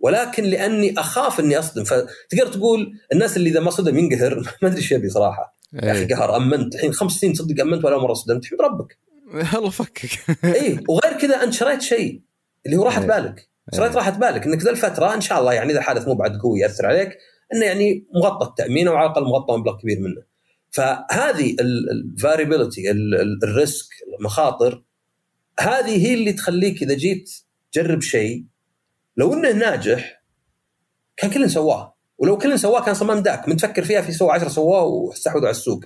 ولكن لأني أخاف أني أصدم. فتقدر تقول الناس اللي إذا ما صدم ينقهر. ما أدري إيش يبي صراحة. يا أخي إيه. قهر أمنت. الحين خمس سنين تصدق أمنت ولا مرة صدمت. حمد ربك الله فكك اي وغير كذا أنت شريت شيء اللي هو راحة إيه. بالك. شريت إيه. راحة بالك. إنك ذا الفترة إن شاء الله يعني إذا الحادث مو بعد قوي يأثر عليك إنه يعني مغطى التأمين أو على الأقل مغطى مبلغ كبير منه. فهذه ال variability ال risk المخاطر هذه هي اللي تخليك إذا جيت تجرب شيء لو إنه ناجح كان كل سواه. ولو كل سواه كان صمام داك. من تفكر فيها في سوى 10 سواه واستحوذوا على السوق.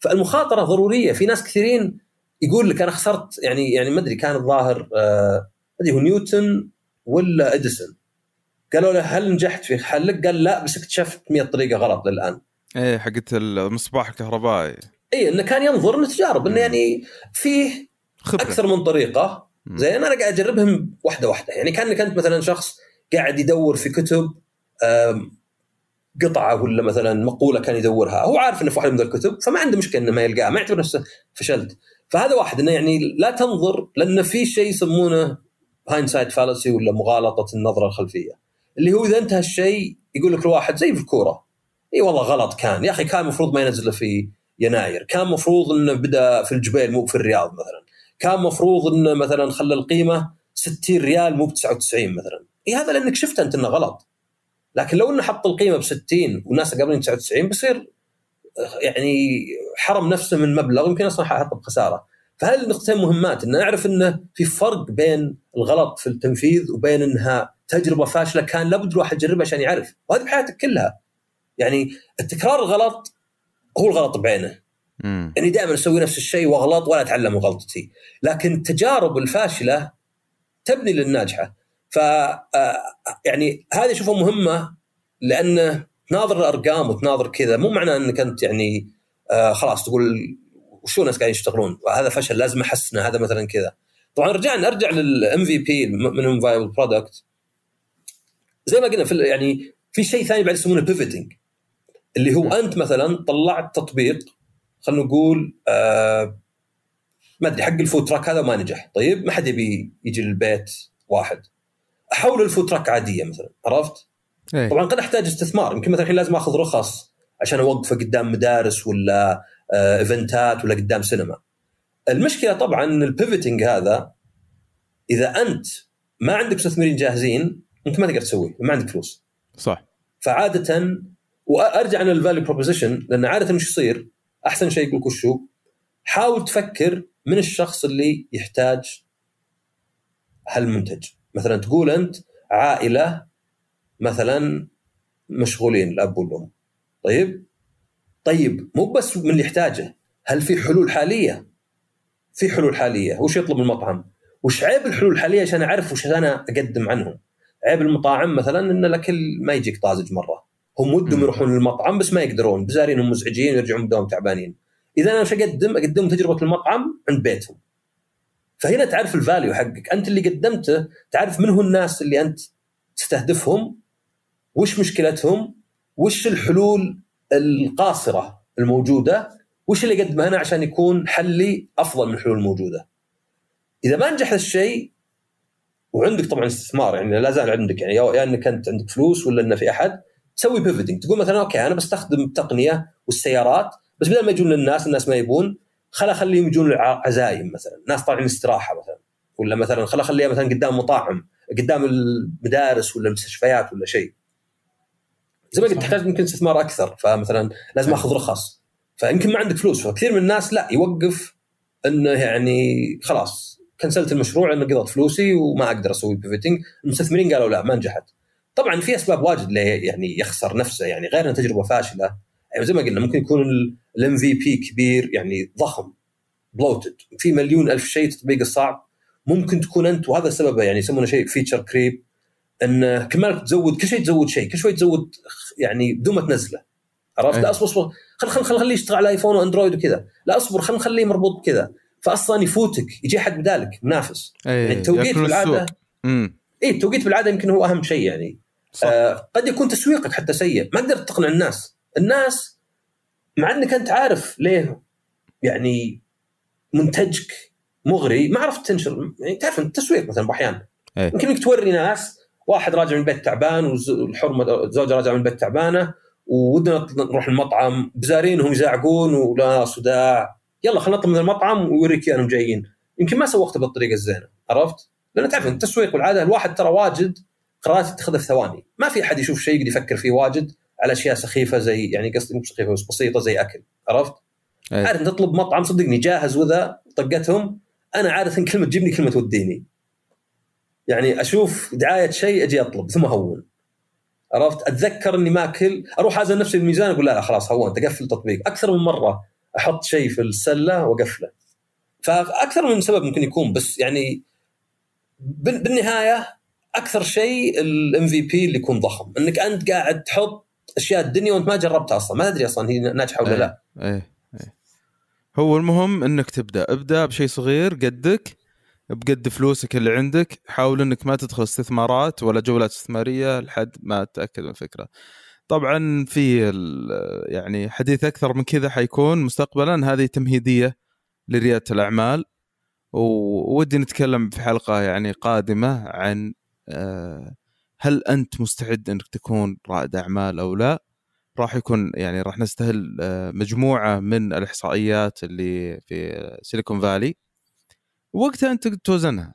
فالمخاطرة ضرورية. في ناس كثيرين يقول لك أنا خسرت يعني يعني ما أدري كان الظاهر آه، أدري هو نيوتن ولا إديسون. قالوا له هل نجحت في حلك؟ قال لا بس اكتشفت 100 طريقة غلط للآن. إيه حقت المصباح الكهربائي. اي إنه كان ينظر إنه تجارب انه يعني فيه خبرة. أكثر من طريقة. زين أنا قاعد أجربهم واحدة واحدة. يعني كانك انت مثلا شخص قاعد يدور في كتب قطعة ولا مثلا مقولة كان يدورها هو عارف إنه في واحدة من الكتب فما عنده مشكلة إنه ما يلقاها ما يعتبر نفسه فشلت. فهذا واحد إنه يعني لا تنظر لأن في شيء يسمونه hindsight fallacy ولا مغالطة النظرة الخلفية. اللي هو إذا انتهى الشيء يقول لك الواحد زي في الكورة. إي والله غلط كان. يا أخي كان المفروض ما ينزله في يناير. كان المفروض إنه بدأ في الجبيل مو في الرياض مثلا. كان المفروض انه مثلا خلى القيمة 60 ريال مو ب 99 مثلا. اي هذا لأنك شفت أنت إنه غلط. لكن لو إنه حط القيمة ب 60 والناس قابلين 99 بيصير يعني حرم نفسه من مبلغ يمكن أصلا حيحطه بخسارة. فهذه النقطتين مهمات؟ إن نعرف إنه في فرق بين الغلط في التنفيذ وبين إنها تجربة فاشلة كان لابد الواحد يجربها عشان يعرف. وهذه بحياتك كلها. يعني التكرار الغلط هو الغلط بعينه. مم. يعني دائما أسوي نفس الشيء وأغلط ولا أتعلم من غلطتي. لكن التجارب الفاشلة تبني للناجحة. ف آه، يعني هذه اشوفها مهمة لأنه تناظر الأرقام وتناظر كذا مو معناه إنك أنت يعني آه خلاص تقول وشو الناس قاعدين يشتغلون؟ وهذا فشل لازم أحسنه هذا مثلا كذا. طبعا رجعنا ارجع لل MVP minimum viable product زي ما قلنا في يعني في شيء ثاني بعد يسمونه pivoting اللي هو أنت مثلا طلعت تطبيق خلينا نقول آه ما أدري حق ال food truck هذا ما نجح طيب ما حد يبي يجي للبيت واحد أحول ال food truck عادية مثلا عرفت؟ إيه. طبعا قد أحتاج استثمار يمكن مثلا الحين لازم آخذ رخص عشان أوقفه قدام مدارس ولا آه إيفنتات ولا قدام سينما المشكلة طبعا إن ال pivoting هذا إذا أنت ما عندك مستثمرين جاهزين أنت ما تقدر تسويه ما عندك فلوس صح فعادة وارجع أنا لل value proposition لأن عادة وش يصير؟ أحسن شيء يقول لك؟ حاول تفكر من الشخص اللي يحتاج هالمنتج. مثلا تقول أنت عائلة مثلا مشغولين الاب والام طيب؟ طيب مو بس من اللي يحتاجه هل في حلول حالية؟ في حلول حالية. وش يطلب المطعم؟ وش عيب الحلول الحالية عشان أعرف وش أنا أقدم عنهم؟ عيب المطاعم مثلا إن الأكل ما يجيك طازج مرة. هم ودهم. يروحون للمطعم بس ما يقدرون. بزارينهم مزعجين ويرجعون من الدوام تعبانين. إذا أنا وش اقدم اقدم تجربة المطعم عند بيتهم. فهنا تعرف الفاليو حقك. أنت اللي قدمته تعرف من هو الناس اللي أنت تستهدفهم وش مشكلتهم وش الحلول القاصرة الموجودة وش اللي اقدمه أنا عشان يكون حلي أفضل من الحلول الموجودة. إذا ما نجح الشيء وعندك طبعا استثمار يعني لا زال عندك يعني يا يا إنك أنت عندك فلوس ولا إنه في أحد تسوي pivoting تقول مثلا okay أنا بستخدم التقنيه والسيارات بس بدل ما يجون للناس الناس ما يبون خل أخليهم يجون العزايم مثلا ناس طالعين استراحة مثلا. ولا مثلا خل أخليها مثلا قدام مطاعم قدام المدارس ولا المستشفيات ولا شيء. زي ما قلت. تحتاج يمكن استثمار أكثر. فمثلا لازم. أخذ رخص. فيمكن ما عندك فلوس. فكثير من الناس لا يوقف إنه يعني خلاص كنسلت المشروع لأنه قضت فلوسي وما أقدر أسوي pivoting المستثمرين قالوا لا ما نجحت. طبعا في أسباب واجد ليه يعني يخسر نفسه يعني غير انها تجربة فاشلة. يعني زي ما قلنا ممكن يكون ال MVP كبير يعني ضخم bloated في مليون ألف شيء تطبيق الصعب ممكن تكون أنت وهذا سببه يعني يسمونه شيء feature creep إن كل ما تزود كل شيء تزود شيء كل شوي تزود يعني بدون ما تنزله. عرفت؟ أي. لا أصبر أصبر. خل خل خل خليه يشتغل على ايفون واندرويد وكذا. لا أصبر خل نخليه مربوط كذا فاصلا يفوتك يجي أحد بدالك منافس. إيه يعني التوقيت بالعادة اي التوقيت بالعادة يمكن هو أهم شيء يعني. صح. آه قد يكون تسويقك حتى سيء. ما قدرت تقنع الناس. الناس مع إنك أنت عارف ليه يعني منتجك مغري ما عرفت تنشر. يعني تعرف أنت تسويق مثلا باحيان إيه. يمكن إنك توري ناس واحد راجع من البيت تعبان والحرمه الزوجه راجعة من البيت تعبانة ودنا نروح المطعم. بزارينهم يزعقون ولا صداع. يلا خلينا نطلب من المطعم ويوريك إياهم جايين. يمكن ما سوقته بالطريقة الزينة. عرفت؟ لأن تعرف التسويق والعادة الواحد ترى واجد قرارات يتخذها في ثواني. ما في أحد يشوف شيء يقدر يفكر فيه واجد على أشياء سخيفة زي يعني قصدي مو سخيفة بس بسيطة زي أكل عرفت؟ إيه. عارف تطلب مطعم صدقني جاهز وذا طقتهم أنا عادة كلمة تجيبني كلمة توديني. يعني أشوف دعاية شيء أجي أطلب ثم اهون عرفت؟ أتذكر إني ماكل أروح ازن نفسي بالميزان أقول لا لا خلاص هونت اقفل التطبيق أكثر من مرة أحط شيء في السلة وأقفله. فأكثر من سبب ممكن يكون بس يعني بال- بالنهاية أكثر شيء الام في بي اللي يكون ضخم. إنك أنت قاعد تحط أشياء الدنيا وأنت ما جربتها أصلا. ما تدري أصلا هي ناجحة ولا إيه. لا. إيه إيه. هو المهم إنك تبدأ. ابدأ بشيء صغير قدك بقد فلوسك اللي عندك. حاول إنك ما تدخل استثمارات ولا جولات استثمارية لحد ما تتاكد من الفكرة. طبعا في يعني حديث أكثر من كذا حيكون مستقبلا. هذه تمهيدية لريادة الأعمال. وودي نتكلم في حلقة يعني قادمة عن هل أنت مستعد أنك تكون رائد أعمال أو لا؟ راح يكون يعني راح نستهل آه، مجموعة من الإحصائيات اللي في سيليكون فالي. وقتها أنت توزنها.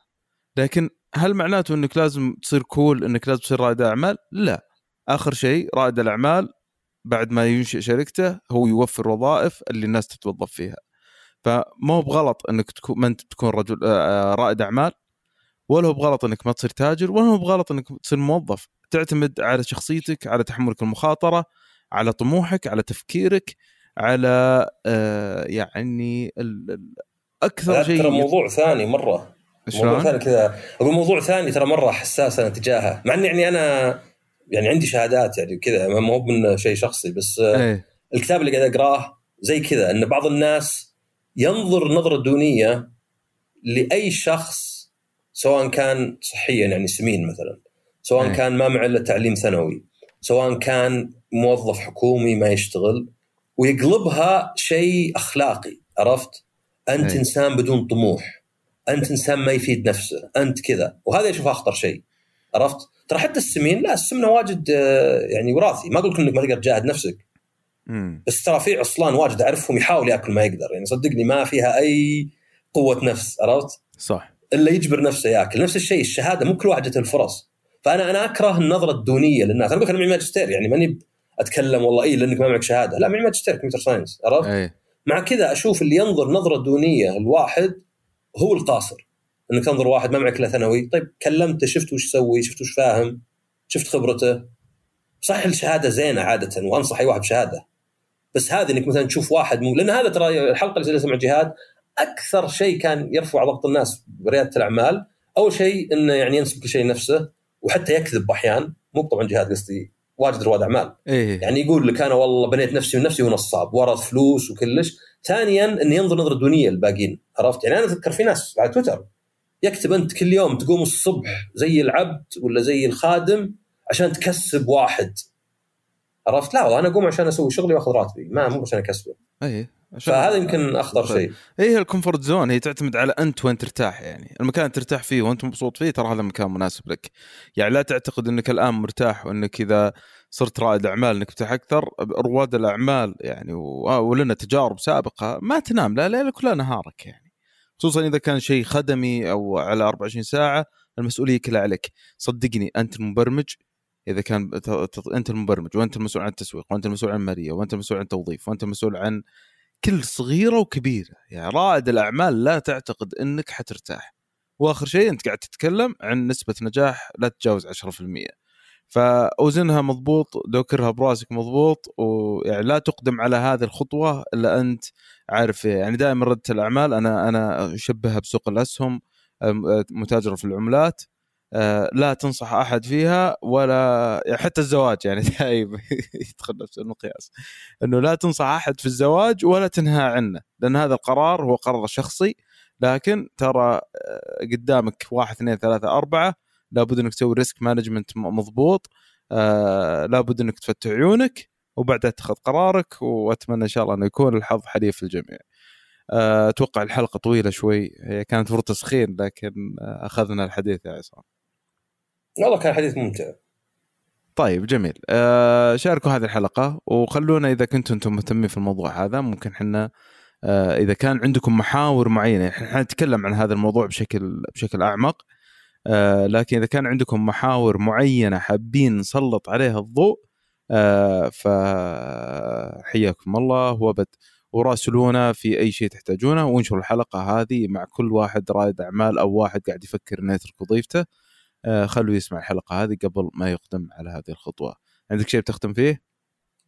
لكن هل معناته أنك لازم تصير كول أنك لازم تصير رائد أعمال؟ لا. آخر شيء رائد الأعمال بعد ما ينشئ شركته هو يوفر وظائف اللي الناس تتوظف فيها. فما هو بغلط أنك تكون ما أنت تكون رجل آه، رائد أعمال؟ ولا هو بغلط إنك ما تصير تاجر ولا هو بغلط إنك تصير موظف. تعتمد على شخصيتك على تحملك المخاطرة على طموحك على تفكيرك على آه، يعني أكثر شيء ترى موضوع ثاني مرة. موضوع شلون؟ ثاني كذا. أقول موضوع ثاني ترى مرة حساس أنا تجاهه. مع اني يعني أنا يعني عندي شهادات يعني كذا ما هو من شيء شخصي بس إيه. الكتاب اللي قاعد أقراه زي كذا إن بعض الناس ينظر نظرة دونية لأي شخص سواء كان صحيا يعني سمين مثلا سواء أي. كان ما معه إلا تعليم ثانوي سواء كان موظف حكومي ما يشتغل ويقلبها شيء أخلاقي عرفت؟ أنت أي. إنسان بدون طموح أنت إنسان ما يفيد نفسه أنت كذا وهذا اشوفه أخطر شيء عرفت؟ ترى حتى السمين لا السمنة واجد آه، يعني وراثي ما أقول لك إنك ما تقدر تجاهد نفسك مم. بس ترى في عصلان واجد أعرفهم يحاول يأكل ما يقدر يعني صدقني ما فيها أي قوة نفس عرفت؟ صح إلا يجبر نفسه ياكل. نفس الشيء الشهادة مو كل واحد الفرص. فأنا أنا أكره النظرة الدونية للناس. أنا قلت أنا معي ماجستير يعني ماني أتكلم والله اي لأنك ما معك شهادة. لا معي ماجستير computer science عرفت؟ إيه. مع كذا أشوف اللي ينظر نظرة دونية الواحد هو القاصر. إنك تنظر واحد ما معك الا ثانوي. طيب كلمته شفت وش يسوي شفت وش فاهم شفت خبرته. صح الشهادة زينة عادة وأنصح أي واحد بشهادة. بس هذه إنك مثلا تشوف واحد مو لأن هذا ترى الحلقة اللي سويتها مع جهاد أكثر شيء كان يرفع ضغط الناس بريادة الأعمال أول شيء إنه يعني ينسب كل شيء لنفسه وحتى يكذب أحيان مو طبعا جهاد قصدي واجد رواد أعمال. إيه. يعني يقول لك أنا والله بنيت نفسي ونفسي ونصاب ورث فلوس وكلش. ثانيا إنه ينظر نظرة دونية للباقيين عرفت؟ يعني أنا اتذكر في ناس على تويتر يكتب أنت كل يوم تقوم الصبح زي العبد ولا زي الخادم عشان تكسب واحد. عرفت؟ لا والله أنا أقوم عشان أسوي شغلي وأخذ راتبي ما مو عشان أكسبه. عشان- فهذا يمكن أخطر طيب. شيء. هي ال comfort zone هي تعتمد على أنت وين ترتاح يعني. المكان اللي ترتاح فيه وأنت مبسوط فيه ترى هذا المكان مناسب لك. يعني لا تعتقد إنك الآن مرتاح وإنك إذا صرت رائد أعمال إنك تفتح أكثر. رواد الأعمال يعني و- ولنا تجارب سابقة ما تنام لا ليلك ولا نهارك يعني. خصوصا إذا كان شيء خدمي أو على 24 ساعة المسؤولية كلها عليك. صدقني أنت المبرمج. إذا كان أنت المبرمج وأنت المسؤول عن التسويق وأنت المسؤول عن المالية وأنت المسؤول عن التوظيف وأنت المسؤول عن كل صغيرة وكبيرة. يعني رائد الأعمال لا تعتقد إنك حترتاح. وآخر شيء أنت قاعد تتكلم عن نسبة نجاح لا تتجاوز 10% فأوزنها مضبوط دوكرها براسك مضبوط ويعني لا تقدم على هذه الخطوة إلا أنت عارف يعني دائما ريادة الأعمال أنا أنا أشبهها بسوق الأسهم متاجره في العملات. لا تنصح أحد فيها ولا حتى الزواج يعني دائما يدخل نفس المقياس إنه لا تنصح أحد في الزواج ولا تنهى عنه لأن هذا القرار هو قرار شخصي لكن ترى آه، قدامك واحد اثنين ثلاثة أربعة لابد إنك تسوي risk management مضبوط آه لابد إنك تفتح عيونك وبعدها تأخذ قرارك وأتمنى إن شاء الله انه يكون الحظ حليف الجميع. آه، أتوقع الحلقة طويلة شوي هي كانت فرصة تسخين لكن آه، أخذنا الحديث يا عصام. والله كان حديث ممتع. طيب جميل آه شاركوا هذه الحلقة وخلونا إذا كنتم أنتم مهتمين في الموضوع هذا ممكن إحنا آه إذا كان عندكم محاور معينة إحنا نتكلم عن هذا الموضوع بشكل بشكل أعمق آه لكن إذا كان عندكم محاور معينة حابين نسلط عليها الضوء آه فحياكم الله وابد وراسلونا في أي شيء تحتاجونه وانشروا الحلقة هذه مع كل واحد رائد أعمال أو واحد قاعد يفكر إنه يترك وظيفته آه خلوا يسمع الحلقة هذه قبل ما يقدم على هذه الخطوة. عندك شيء بتختم فيه؟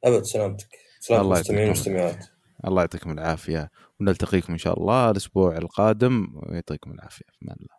أبد سلامتك. سلامتك المستمعين والمستمعات. الله يعطيكم العافية. ونلتقيكم إن شاء الله الأسبوع القادم ويعطيكم العافية. في أمان الله.